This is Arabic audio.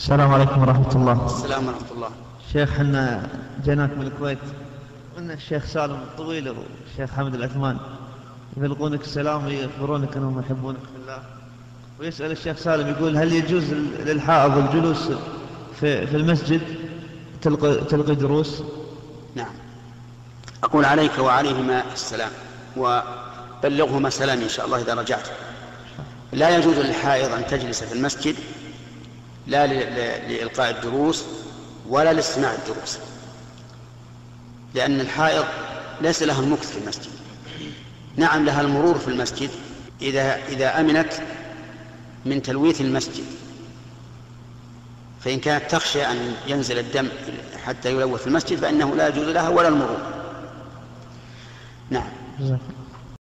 السلام عليكم ورحمة الله. السلام ورحمة الله. شيخ إحنا جيناك من الكويت. قلنا الشيخ سالم الطويل والشيخ حمد العثمان. يبلغونك السلام ويخبرونك إنهم يحبونك في الله. ويسأل الشيخ سالم يقول هل يجوز للحائض الجلوس في, في المسجد تلقي, تلقي دروس؟ نعم. أقول عليك وعليهما السلام وبلغهما سلام إن شاء الله إذا رجعت. لا يجوز للحائض أن تجلس في المسجد لا لإلقاء الدروس ولا لاستماع الدروس. لأن الحائض ليس لها المكث في المسجد. نعم لها المرور في المسجد إذا إذا أمنت من تلويث المسجد. فإن كانت تخشى أن ينزل الدم حتى يلوث المسجد فإنه لا يجوز لها ولا المرور. نعم.